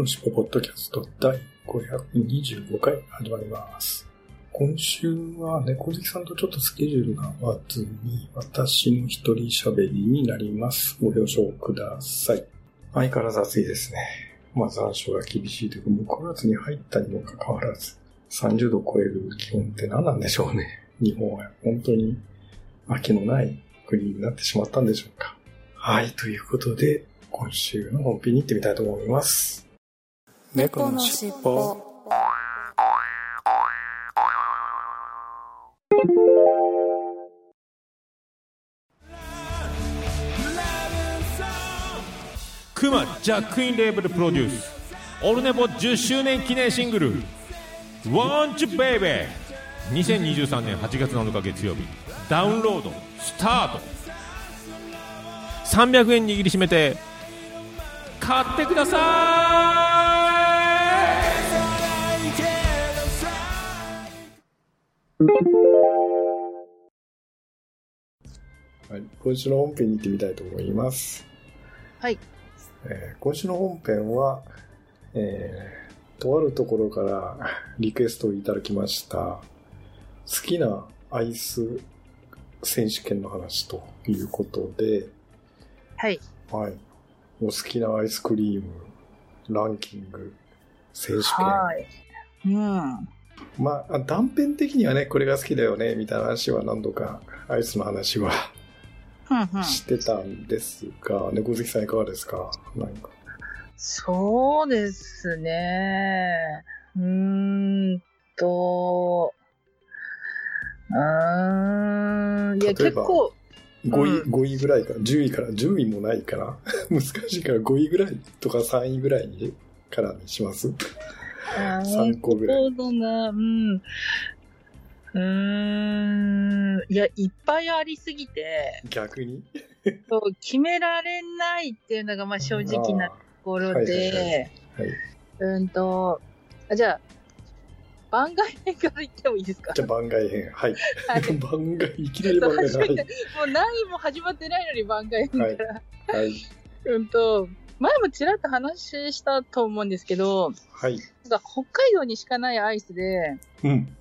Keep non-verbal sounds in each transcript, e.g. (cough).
猫のしっぽポッドキャスト第525回始まります。今週は猫好きさんとちょっとスケジュールが合わずに私の一人喋りになります。ご了承ください。相変わらず暑いですね。まあ残暑が厳しいというか、もう9月に入ったにもかかわらず、30度を超える気温って何なんでしょうね。日本は本当に秋のない国になってしまったんでしょうか。はい、ということで、今週の本編に行ってみたいと思います。猫のしっぽ。クマジャックインレーベルプロデュース。オルネポ10周年記念シングル「Want You Baby」2023年8月7日月曜日。ダウンロードスタート。300円握りしめて買ってください!はい、今週の本編に行ってみたいと思います。はい。えー今週の本編は、えーとあるところからリクエストをいただきました、好きなアイス選手権の話ということで、はい。はい。お好きなアイスクリーム、ランキング、選手権。はい。うん。まあ、断片的にはね、これが好きだよね、みたいな話は何度か、アイスの話は。してたんですが、猫好きさんいかがですか？なんか。そうですね。うーんと、うーん。いや、結構、5位、うん5位ぐらいから、10位から、10位もないから、(laughs) 難しいから5位ぐらいとか3位ぐらいにからにします？?3 個ぐらい。そうだな、うん。うーん。いや、いっぱいありすぎて、逆に？そう決められないっていうのが、まあ正直なところで、はい。うんと、あじゃあ、番外編から言ってもいいですか？じゃあ番外編。はい。はい (laughs) 番外、いきなり番外編。もう何も始まってないのに番外編から。はい。はい。(laughs) うんと、前もちらっと話したと思うんですけど、はい。なんか北海道にしかないアイスで、うん。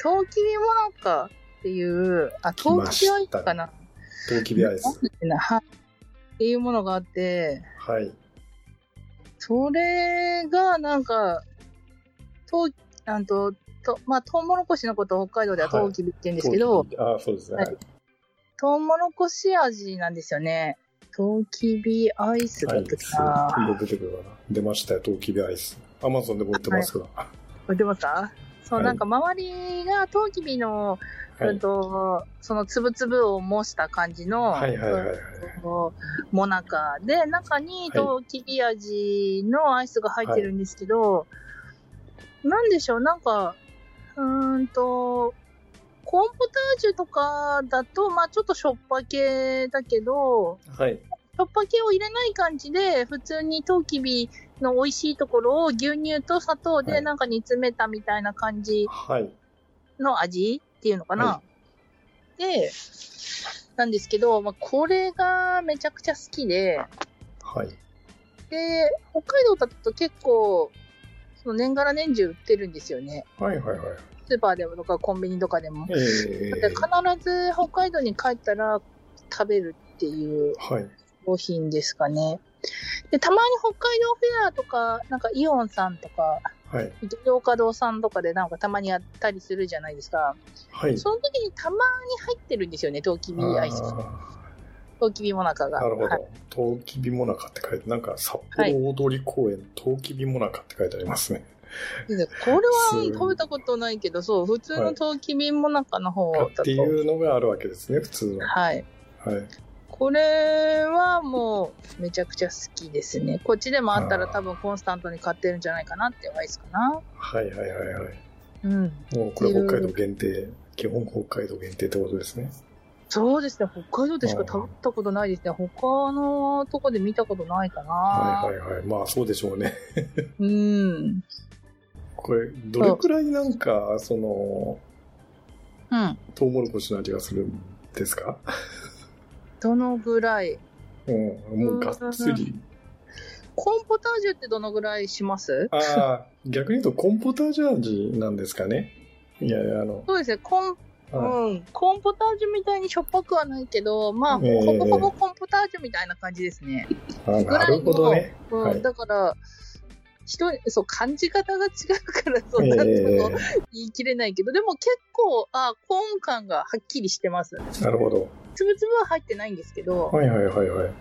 トウキビモナカっていう、あ、トウキビアイスかなトウキビアイス。はい。っていうものがあって、はい。それがなんか、とんと、と、まあ、トウモロコシのことを北海道ではトウキビって言うんですけど、トウキビああ、そうですね。はいトウモロコシ味なんですよね。トウキビアイスだはい。ったかな。今度出てくるかな。出ましたよ、トウキビアイス。アマゾンでも売ってますが。売ってますか？そう、はいなんか周りがトウキビの、はい。うんと、そのつぶつぶを模した感じの、はいはいはいはい。モナカで、中にトウキビ味のアイスが入ってるんですけど、なんでしょう、なんか、うーんと、コーンポタージュとかだと、まあちょっとしょっぱ系だけど、はい。しょっぱ系を入れない感じで、普通にトウキビの美味しいところを牛乳と砂糖はいでなんか煮詰めたみたいな感じはい。の味っていうのかな、はで、なんですけど、まあ、これがめちゃくちゃ好きで、はい。で、北海道だと結構、その年がら年中売ってるんですよね。はいはいはい。スーパーでもとかコンビニとかでも。えで必ず北海道に帰ったら食べるっていうー、はい。商品ですかね。で、たまに北海道フェアとか、なんかイオンさんとか、はい。洋華堂さんとかでなんかたまにやったりするじゃないですか。はい。その時にたまに入ってるんですよね、トウキビアイス。あトウキビモナカが。ーなるほはいど。トウキビモナカって書いて、なんか札はい幌大通公園、トウキビモナカって書いてありますね。でこれは食べたことないけど、そう、普通のトウキビモナカの方だと。っていうのがあるわけですね、普通の。はい。はい。これはもうめちゃくちゃ好きですね。こっちでもあったら多分コンスタントに買ってるんじゃないかなっていうアイスかな。はいはいはいはい。うん。もうこれ北海道限定、基本北海道限定ってことですね。そうですね。北海道でしか食べたことないですね。他のとこで見たことないかな。はいはいはい。まあそうでしょうね。うん。これ、どれくらいなんか、その、うん。トウモロコシの味がするんですか？どのぐらい？うん、もうがっつり。コーンポタージュってどのぐらいします？ああ、逆に言うとコーンポタージュ味なんですかね。いやいや、あの、そうですね。コーン、はうん。コーンポタージュみたいにしょっぱくはないけど、まあ、ええほぼほぼコーンポタージュみたいな感じですね。いあなるほどね。うん。はいだから、人、そう、感じ方が違うから、そう、えなんと言い切れないけど、でも結構、あ、コーン感がはっきりしてます。なるほど。つぶつぶは入ってないんですけど、はいはいはいはい。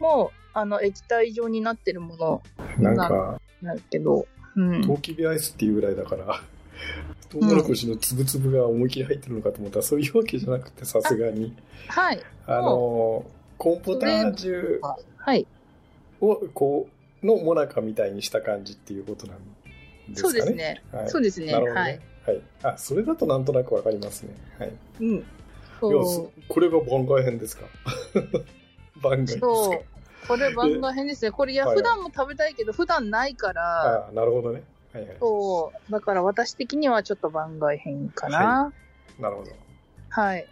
もう、あの、液体状になってるものなんか、なんだけど、うん。トウキビアイスっていうぐらいだから、(laughs) トウモロコシのつぶつぶが思いっきり入ってるのかと思ったら、そういうわけじゃなくて、さすがに。はい。あの、コーンポタージュはい。を、こう、のモナカみたいにした感じっていうことなんですかね。そうですね。はい、そうですね。なるほどね。はい。はい。あ、それだとなんとなくわかりますね。はい。うん。そそこれが番外編ですか？(laughs) 番外う。ですか？そう。これ番外編ですね。これ、いや、はい普段も食べたいけど、普段ないから、ああ、なるほどね。はいはい。そう。だから私的にはちょっと番外編かな。なるほど。はい。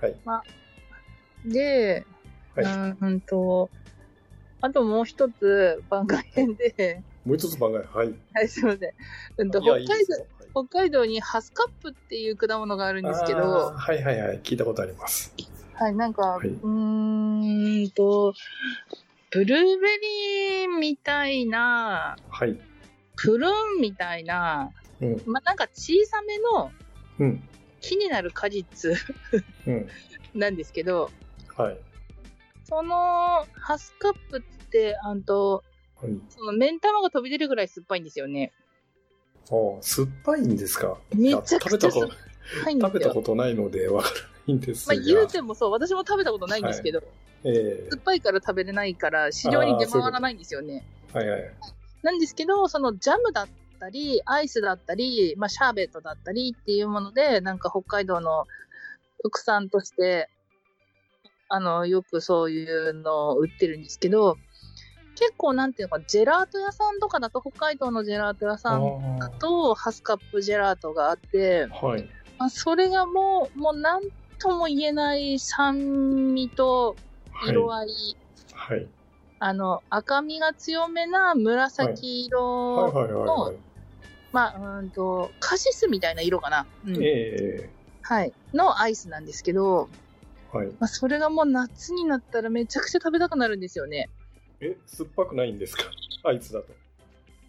はい。で、はい。うんうんと、あともう一つ番外編で、もう一つ番外。はい。はい、すいません。うんと、北海道北海道にハスカップっていう果物があるんですけど、はいはいはい。聞いたことあります。はい、なんか、はいうーんと、ブルーベリーみたいな、はい。プルーンみたいな、うん。まあ、なんか小さめのうん。木になる果実うん。(laughs) なんですけど、はい。そのハスカップって、あんと、はい。その目ん玉が飛び出るぐらい酸っぱいんですよね。お酸っぱいんですか？めちゃくちゃいや食べたこと、酸っぱいんですよ。食べたことないのでわからないんですが。まあ言うてもそう、私も食べたことないんですけど、ええ酸っぱいから食べれないから市場に出回らないんですよね。はいはい。なんですけど、そのジャムだったり、アイスだったり、まあ、シャーベットだったりっていうもので、なんか北海道の特産として、あの、よくそういうのを売ってるんですけど、結構なんていうのか、ジェラート屋さんとかだと、北海道のジェラート屋さんだあと、ハスカップジェラートがあって、ーはい。まあ、それがもう、もうなんとも言えない酸味とはい。色合い、はい。あの、赤みが強めな紫色はいはいはいはい。まあ、うーんと、カシスみたいな色かな。うん。えはい。のアイスなんですけど、えはい。まあ、それがもう夏になったらめちゃくちゃ食べたくなるんですよね。え、酸っぱくないんですか？(laughs) あいつだと。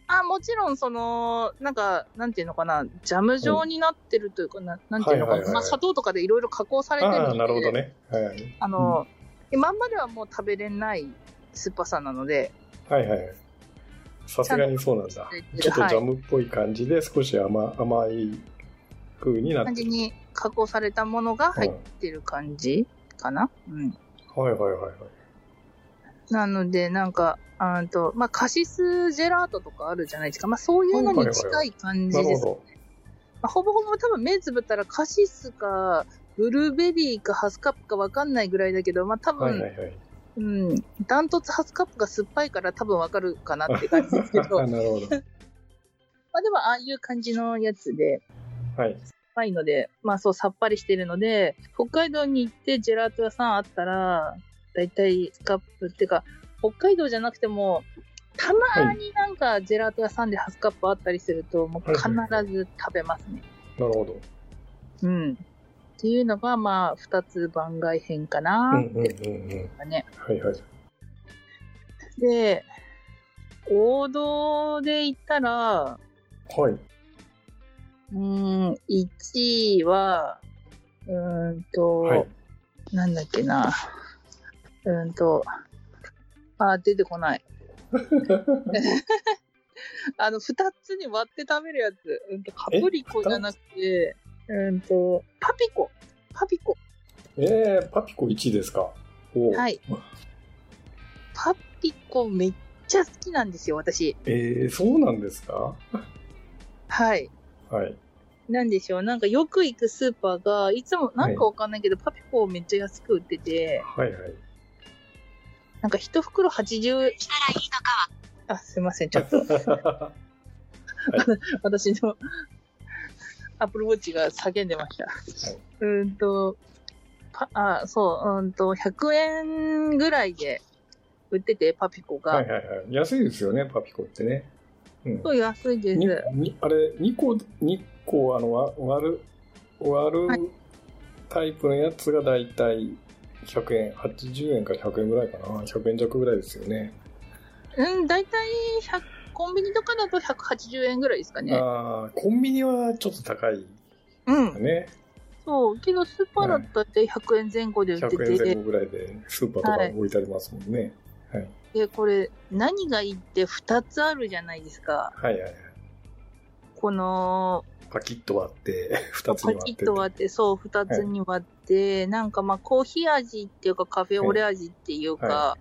あ、もちろん、その、なんか、なんていうのかな、ジャム状になってるというか、ななんていうのかな、はいはいはいまあ、砂糖とかでいろいろ加工されてるので、なるほどね。はい。あの、今まではもう食べれない酸っぱさなので、はいはい。さすがにそうなんだ。ちょっとジャムっぽい感じで少し甘甘い風になってる。感じに加工されたものが入ってる感じかな？うん。はいはいはいはい。なので、なんか、あんと、まあ、カシスジェラートとかあるじゃないですか。まあ、そういうのに近い感じです。なるほど。まあ、ほぼほぼ多分目つぶったらカシスか、ブルーベリーかハスカップかわかんないぐらいだけど、まあ、多分、はいはいはい。うん、ダントツハスカップが酸っぱいから多分わかるかなって感じですけど、(laughs) なるほど。あでもああいう感じのやつで、はい。ぱいので、まあそうさっぱりしてるので、北海道に行ってジェラート屋さんあったら、だいたいスカップっていうか、北海道じゃなくても、たまになんかジェラート屋さんでハスカップあったりすると、もう必ず食べますね。なるほど。うん。っていうのが、まあ、二つ番外編かうな、んうんうんうん。ね。はいはい。で、王道で言ったら、はい。うーん、1位は、うーんと、はい。なんだっけな。うーんと、あ、出てこない。(laughs) あの、二つに割って食べるやつ。うんと、カプリコじゃなくて、うんと、パピコ。パピコ。えー、パピコ1位ですか？おはい。パピコめっちゃ好きなんですよ、私。えー、そうなんですか？はい。はい。なんでしょう。なんかよく行くスーパーが、いつもなんかわかんないけど、パピコをめっちゃ安く売ってて、はいはい。なんか一袋80、あ、すいません、ちょっと。(laughs) 私のアップルウォッチが叫んでました。うーんと、パあ、そう、うーんと、100円ぐらいで売ってて、パピコが。はいはいはい。安いですよね、パピコってね。うん。そう安いです。あれ、2個、2個、あの、わ割る、割はるタイプのやつがだいたい100円、80円から100円ぐらいかな。100円弱ぐらいですよね。うん、だいたい100、コンビニとかだと180円ぐらいですかね。ああ、コンビニはちょっと高いうん。ね。そう。けど、スーパーだったって100円前後で売って100円前て、後ぐらいでスーパーとか置いてありますもんね。はい。で、これ、何がいいって2つあるじゃないですか。はいはいはい。この、パキッと割って、(laughs) 2つにパキ割ってて。ッと割って、そう、二つに割って、なんかまあ、コーヒー味っていうか、カフェオレ味っていうか、は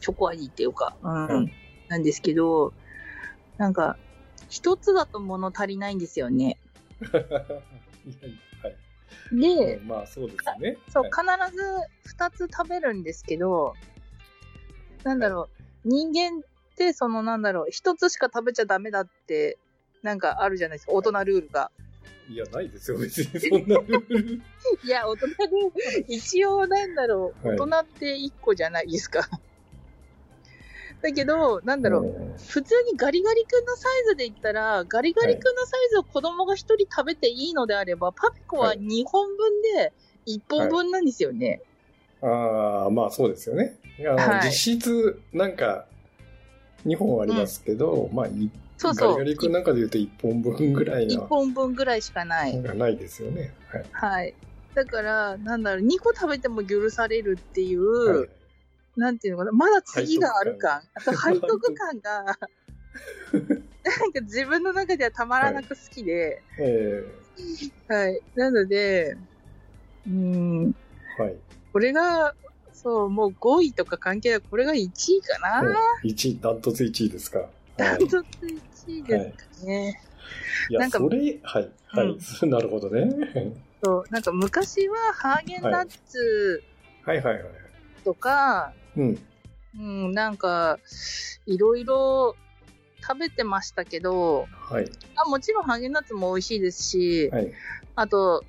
チョコ味っていうか、うん、うんなんですけど、なんか、一つだと物足りないんですよね。(laughs) はい。で、うんまあそうですね。そう、はい必ず二つ食べるんですけど、なんだろう、人間って、そのなんだろう、一つしか食べちゃダメだって、なんかあるじゃないですか、大人ルールが。いや、ないですよ、別にそんなルール。(laughs) いや、大人ルール、一応なんだろう、はい大人って一個じゃないですか。(laughs) だけど、なんだろう、うん普通にガリガリ君のサイズで言ったら、ガリガリ君のサイズを子供が一人食べていいのであれば、パピコははい2本分で1本分なんですよね。ああ、まあそうですよね。いやはい実質、なんか、2本ありますけど、まあ、いそうそう。ガリガリ君の中で言うと1本分ぐらい1の本分ぐらいしかない。がないですよね。はい。はい。だから、なんだろう、2個食べても許されるっていう、はいなんていうのかな、まだ次がある感。あと背徳感が、(laughs) なんか自分の中ではたまらなく好きで、えはい。なので、うーん、ーはい。これが、そう、もう5位とか関係ない。これが1位かな、1位、ダントツ1位ですか。はいダン。トツ1位ですかね。いや、なんかそれ、はい。はい。う (laughs) なるほどね。そう、なんか昔はハーゲンダッツはいはいはい。とか、うん。うん、なんか、いろいろ食べてましたけど、はい。あもちろんハーゲンダッツも美味しいですし、はい。あと、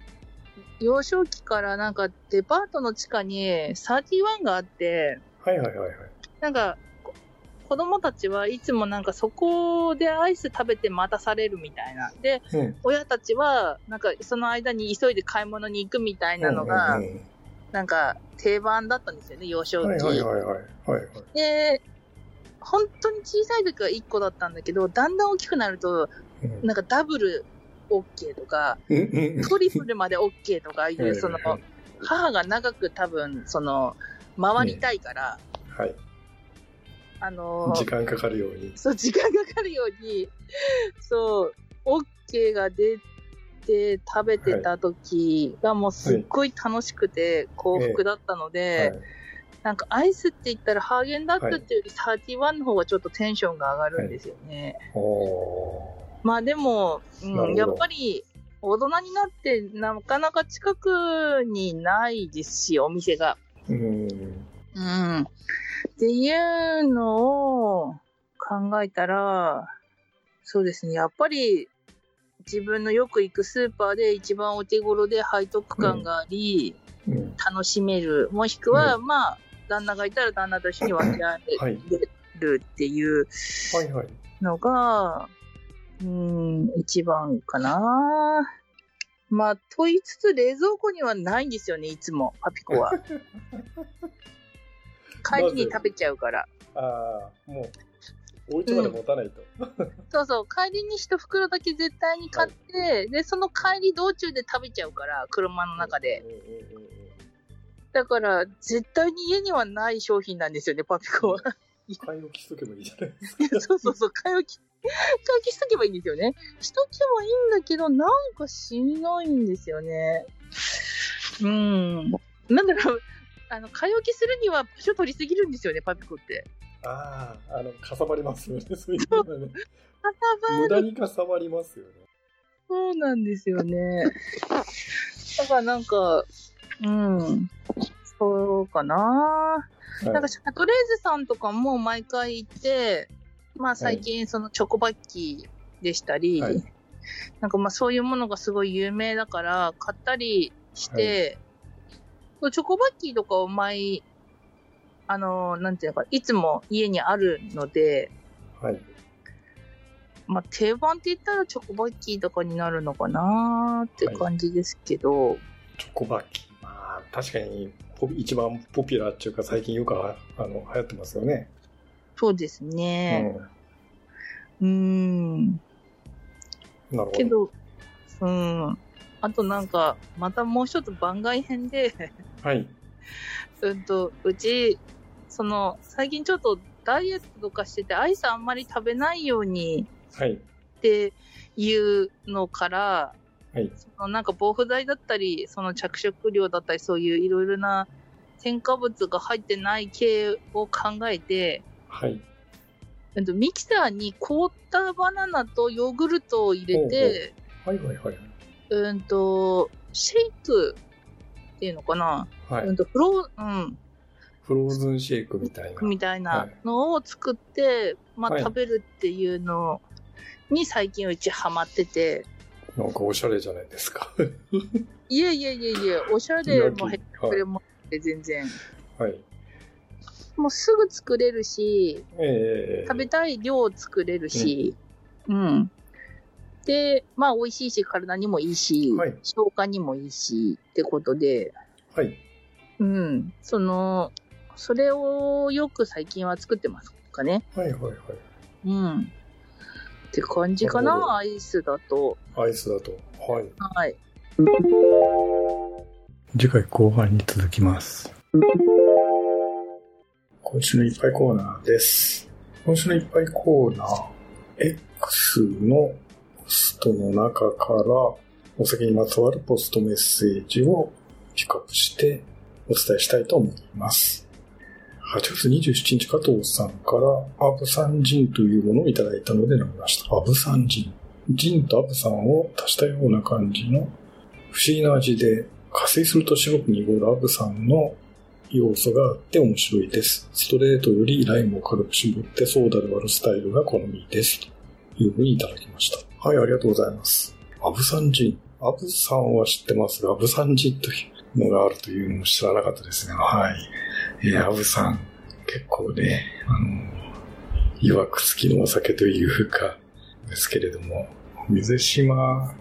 幼少期からなんかデパートの地下に31があって、はいはいはいはい。なんか、こ子供たちはいつもなんかそこでアイス食べて待たされるみたいな。で、うん。親たちはなんかその間に急いで買い物に行くみたいなのがなんか定番だったんですよね、幼少期。はいはいはいはい。はいはい。で、本当に小さい時は1個だったんだけど、だんだん大きくなると、うんなんかダブル OK とか、トリプルまで OK とかいう、その、はい母が長く多分、その、回りたいから、はい。あのー時間かかるように。そう、時間かかるように、そう、OK が出て食べてた時がもうすっごい楽しくて幸福だったので、はいなんかアイスって言ったらハーゲンダッツっていうより31の方がちょっとテンションが上がるんですよね。おまあでも、うん、やっぱり大人になってなかなか近くにないですし、お店が。ーうん。うん。っていうのを考えたら、そうですね。やっぱり自分のよく行くスーパーで一番お手頃で背徳感があり、うん。楽しめる。もしくは、まあ、旦那がいたら旦那と一緒に分け合えはい。るっていうはいはい。のが、うん、一番かな。まあ、と言いつつ冷蔵庫にはないんですよね、いつも、パピコは。(laughs) 帰りに食べちゃうから。ああ、もう、お家まで持たないと。そうそう、帰りに一袋だけ絶対に買って、で、その帰り道中で食べちゃうから、車の中で。うんうんうんうん。だから、絶対に家にはない商品なんですよね、パピコは。買い置きしとけばいいじゃないですか。(laughs) そうそうそう、買い置き、買い置きしとけばいいんですよね。しとけばいいんだけど、なんかしないんですよね。うん。なんだろう、あの、買い置きするには場所取りすぎるんですよね、パピコって。ああ、あの、かさばりますよね。そういうのがね。かさばる。無駄にかさばりますよね。そうなんですよね。(laughs) だからなんか、うん、そうかな。はいなんかシャトレーゼさんとかも毎回行って、まあ最近そのチョコバッキーでしたり、はいなんかまあそういうものがすごい有名だから買ったりして、チョコバッキーとかを毎、あの、なんていうのか、いつも家にあるので、はい。まあ定番って言ったらチョコバッキーとかになるのかなーって感じですけど、チョコバッキー。まあ、確かにポ、一番ポピュラーっていうか、最近よくはあの流行ってますよね。そうですね。うーん。うん。なるほど。けど、うん。あとなんか、またもう一つ番外編で、はい。うんと、うち、その、最近ちょっとダイエットとかしてて、アイスあんまり食べないようにはい。っていうのから、はい。そのなんか防腐剤だったり、その着色料だったり、そういういろいろな添加物が入ってない系を考えて、はい。ミキサーに凍ったバナナとヨーグルトを入れて、はいはいはい。うんと、シェイクっていうのかな、はい。うんと、フロー、うん、フローズンシェイクみたいな。みたいなのを作って、まあ、はい食べるっていうのに最近うちハマってて、なんかおしゃれじゃないですか。いえいえいえいえ、おしゃれもへっはいくれもって全然。はい。もうすぐ作れるし、ええ食べたい量作れるし、うん。で、まあ美味しいし、体にもいいし、はい消化にもいいし、ってことで、はい。うん。その、それをよく最近は作ってますかね。はいはいはい。うん。って感じかなな、アイスだと。アイスだと。はい。はい。次回後半に続きます。今週のいっぱいコーナーです。今週のいっぱいコーナー、X のポストの中からお酒にまつわるポストメッセージをピックアップしてお伝えしたいと思います。8月27日加藤さんからアブサンジンというものをいただいたので飲みました。アブサンジン。ジンとアブサンを足したような感じの不思議な味で、加水すると白く濁るアブさんの要素があって面白いです。ストレートよりライムを軽く絞ってソーダで割るスタイルが好みです。というふうにいただきました。はい、ありがとうございます。アブサンジン。アブさんは知ってますが、アブサンジンというのがあるというのも知らなかったですね。はい。えー、アブさん、結構ね、あの、曰く付きのお酒というか、ですけれども、水島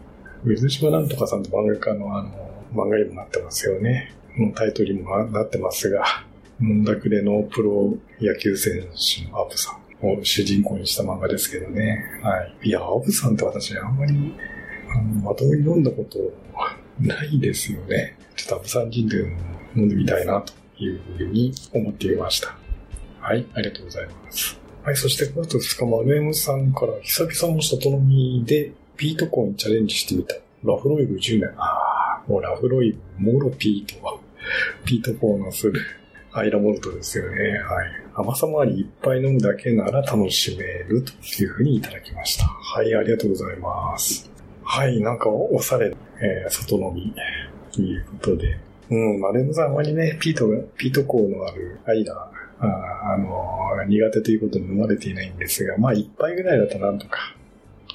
水島なんとかさんと漫画家のあの、漫画にもなってますよね。のタイトルにもなってますが、飲んだくれのプロ野球選手のアブさんを主人公にした漫画ですけどね。はい。いや、アブさんって私あんまり、あの、まともに飲んだことないですよね。ちょっとアブさん人というのを飲んでみたいなというふうに思っていました。はい、ありがとうございます。はい、そして9月2日、マルエムさんから久々の外飲みでピートコーンにチャレンジしてみた。ラフロイグ10年。ああ、もうラフロイグ、モロピートは、ピートコーンのするアイラモルトですよね。はい。甘さもあり、いっぱい飲むだけなら楽しめるというふうにいただきました。はい、ありがとうございます。はい、なんか、おされ、えー、外飲み、ということで。うん、マレムさんあまりね、ピート、ピートコーのあるアイラ、ああのー苦手ということに飲まれていないんですが、まあ一杯ぐらいだとなんとか、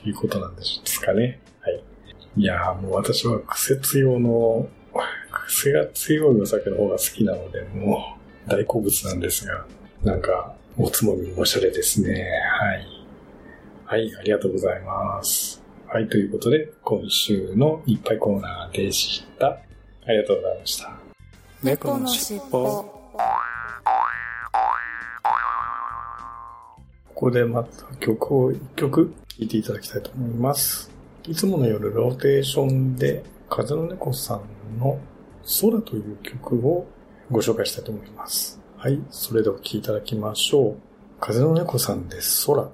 いうことなんですかね。はい。いやもう私は癖強の、癖が強いお酒の方が好きなので、もう大好物なんですが、なんか、おつまみもおしゃれですね。はい。はい、ありがとうございます。はい、ということで、今週のいっぱいコーナーでした。ありがとうございました。猫のしっぽここでまた曲を一曲聴いていただきたいと思います。いつもの夜ローテーションで風の猫さんの空という曲をご紹介したいと思います。はい、それでお聴いていただきましょう。風の猫さんです空。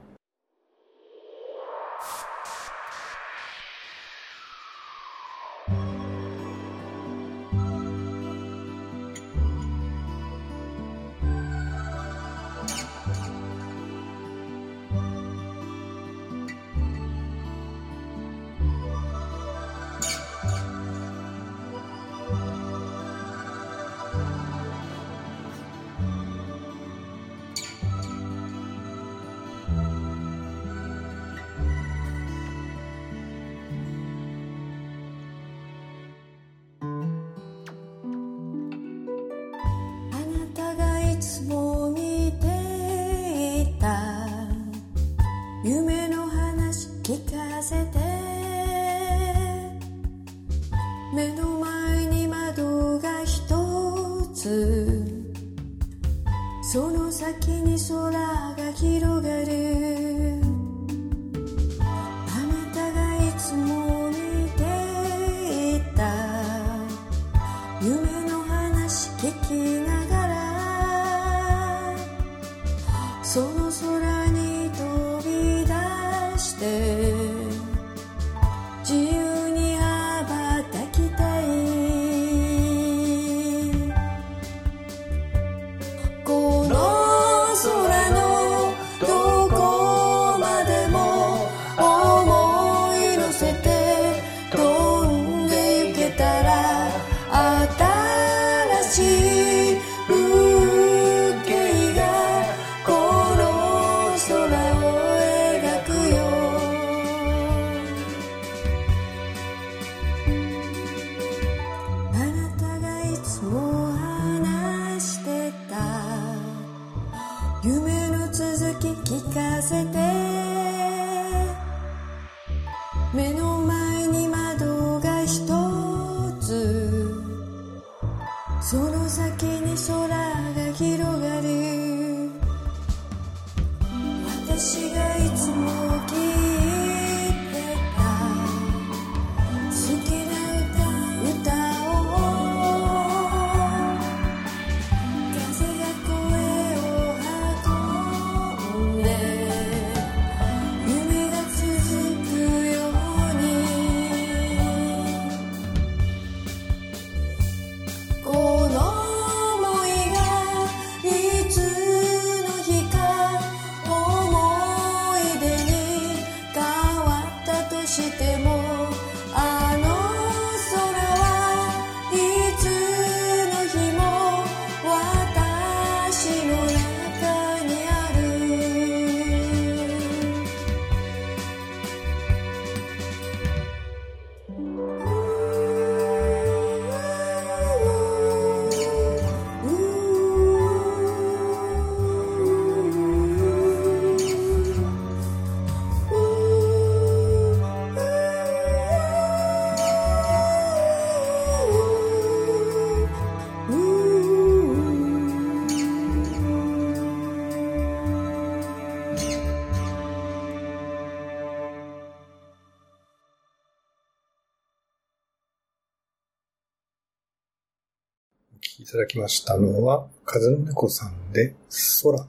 ただきましたのは、風の猫さんで空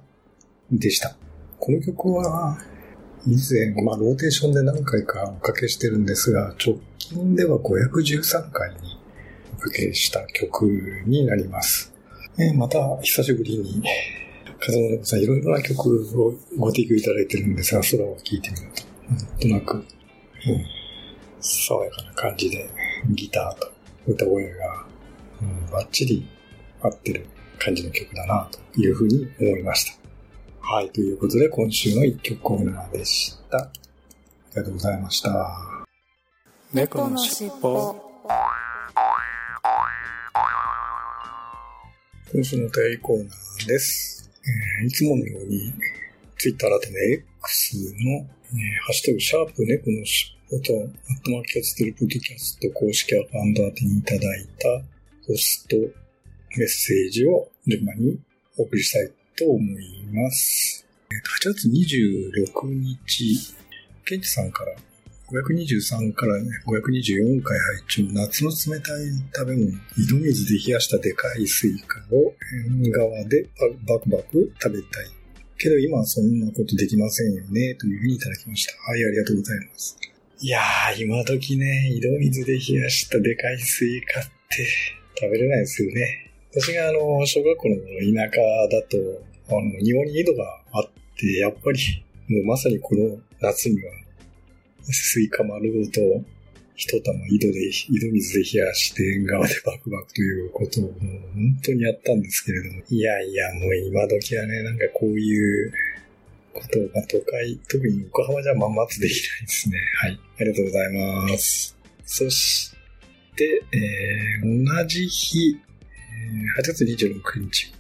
でした。この曲は、以前、まあ、ローテーションで何回かおかけしてるんですが、直近では513回におかけした曲になります。えーまた、久しぶりに、風の猫さんいろいろな曲をご提供いただいてるんですが、空を聴いてみると、なんとなく、うん爽やかな感じで、ギターと歌声がうん、バッチリ合ってる感じの曲だな、というふうに思いました。はい、ということで今週の一曲コーナーでした。ありがとうございました。猫のしっぽ今週のお便りコーナーです。えーいつものように、ツイッター改め X の、えーハッシュタグ、シャープ猫のしっぽと、アットマークキャットテイルポッドキャスト公式アカウント宛てにいただいたポスト、メッセージを順番にお送りしたいと思います。8月26日、ケンチさんから523から、ね、524回配置夏の冷たい食べ物、井戸水で冷やしたでかいスイカを縁側でバクバク食べたい。けど今はそんなことできませんよね、というふうにいただきました。はい、ありがとうございます。いやー、今時ね、井戸水で冷やしたでかいスイカって食べれないですよね。私があの、小学校の田舎だと、あの、庭に井戸があって、やっぱり、もうまさにこの夏にはスイカ丸ごと一玉井戸で、井戸水で冷やして縁側でバクバクということをもう本当にやったんですけれども。いやいや、もう今時はね、なんかこういうことが都会、特に横浜じゃまんまつできないですね。はい。ありがとうございます。そして、えー、同じ日、8月26日、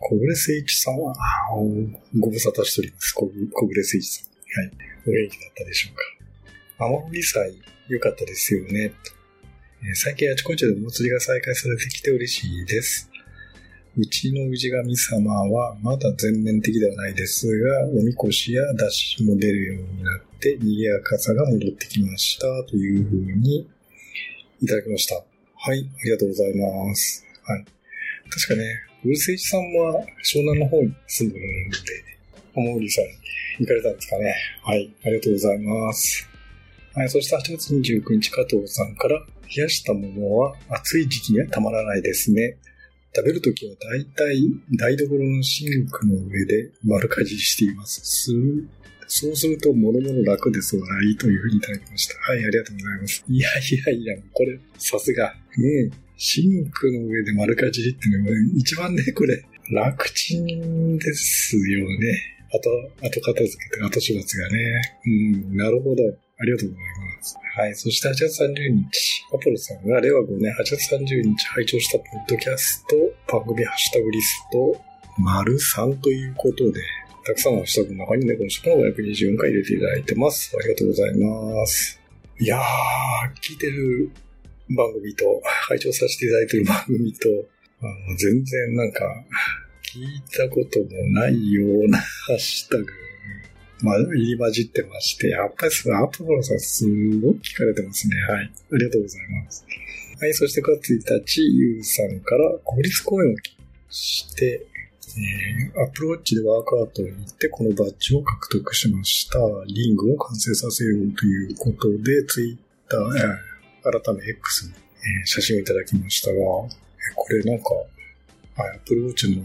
小暮誠一さんは、あーご無沙汰しております。小暮誠一さん。はい。お元気だったでしょうか。雨漏り祭、良かったですよね。え最近あちこちでお祭りが再開されてきて嬉しいです。うちの氏神様はまだ全面的ではないですが、おみこしや出しも出るようになって、賑やかさが戻ってきました。というふうにいただきました。はい、ありがとうございます。はい。確かね、ウルセイチさんは湘南の方に住んでるので、おもりさん行かれたんですかね。はい、ありがとうございます。はい、そして8月29日、加藤さんから、冷やした桃は暑い時期にはたまらないですね。食べるときは大体台所のシンクの上で丸かじりしています。するそうすると、もろもろ楽です笑いというふうにいただきました。はい、ありがとうございます。いやいやいや、これ、さすが。ねえシンクの上で丸かじりっていうのは、一番ね、これ、楽ちんですよね。あと、後片付けと後始末がね。うん、なるほど。ありがとうございます。はい。そして8月30日、アポロさんが令和5年8月30日拝聴したポッドキャスト番組ハッシュタグリスト、丸3ということで、たくさんのハッシュタグの中に猫の人の524回入れていただいてます。ありがとうございます。いやー、聞いてる番組と、拝聴させていただいている番組と、あの全然なんか、聞いたこともないようなハッシュタグ、まあ、入り混じってまして、やっぱりそのアポロさんすごく聞かれてますね。はい。ありがとうございます。はい、そして9月1日、ゆうさんから国立公園をして、えー、アプルウォッチでワークアウトに行って、このバッジを獲得しました。リングを完成させようということで、ツイッタ、ー改め X に、えー写真をいただきましたが、えーこれなんか、はいアップルウォッチの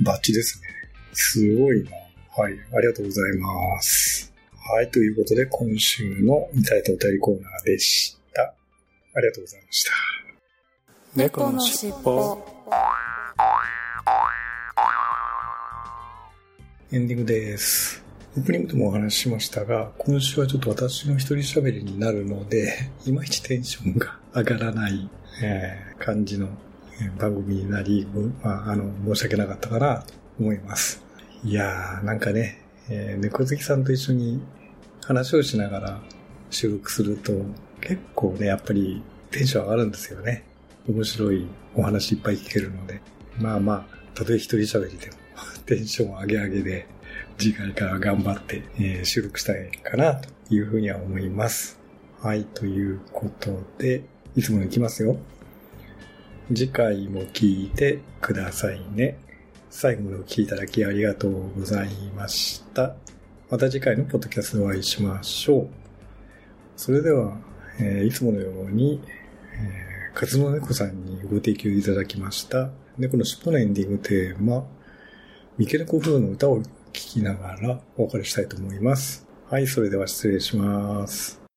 バッジですね。すごいな。はい、ありがとうございます。はい、ということで、今週のいただいたお便りコーナーでした。ありがとうございました。猫のしっぽエンディングです。オープニングでもお話ししましたが、今週はちょっと私の一人喋りになるので、(laughs) いまいちテンションが上がらない、えー感じのえー番組になり、ごまあ、あの、申し訳なかったかなと思います。いやー、なんかね、えー猫好きさんと一緒に話をしながら収録すると、結構ね、やっぱりテンション上がるんですよね。面白いお話いっぱい聞けるので。まあまあ、たとえ一人喋りでも、(laughs) テンション上げ上げで、次回から頑張って、えー収録したいかなというふうには思います。はい、ということで、いつものいきますよ。次回も聞いてくださいね。最後までお聞きいただきありがとうございました。また次回のポッドキャストでお会いしましょう。それでは、えーいつものように、えー、カズノネコさんにご提供いただきました、猫の尻尾のエンディングテーマ、三毛猫風の歌を聞きながらお別れしたいと思います。はい、それでは失礼します。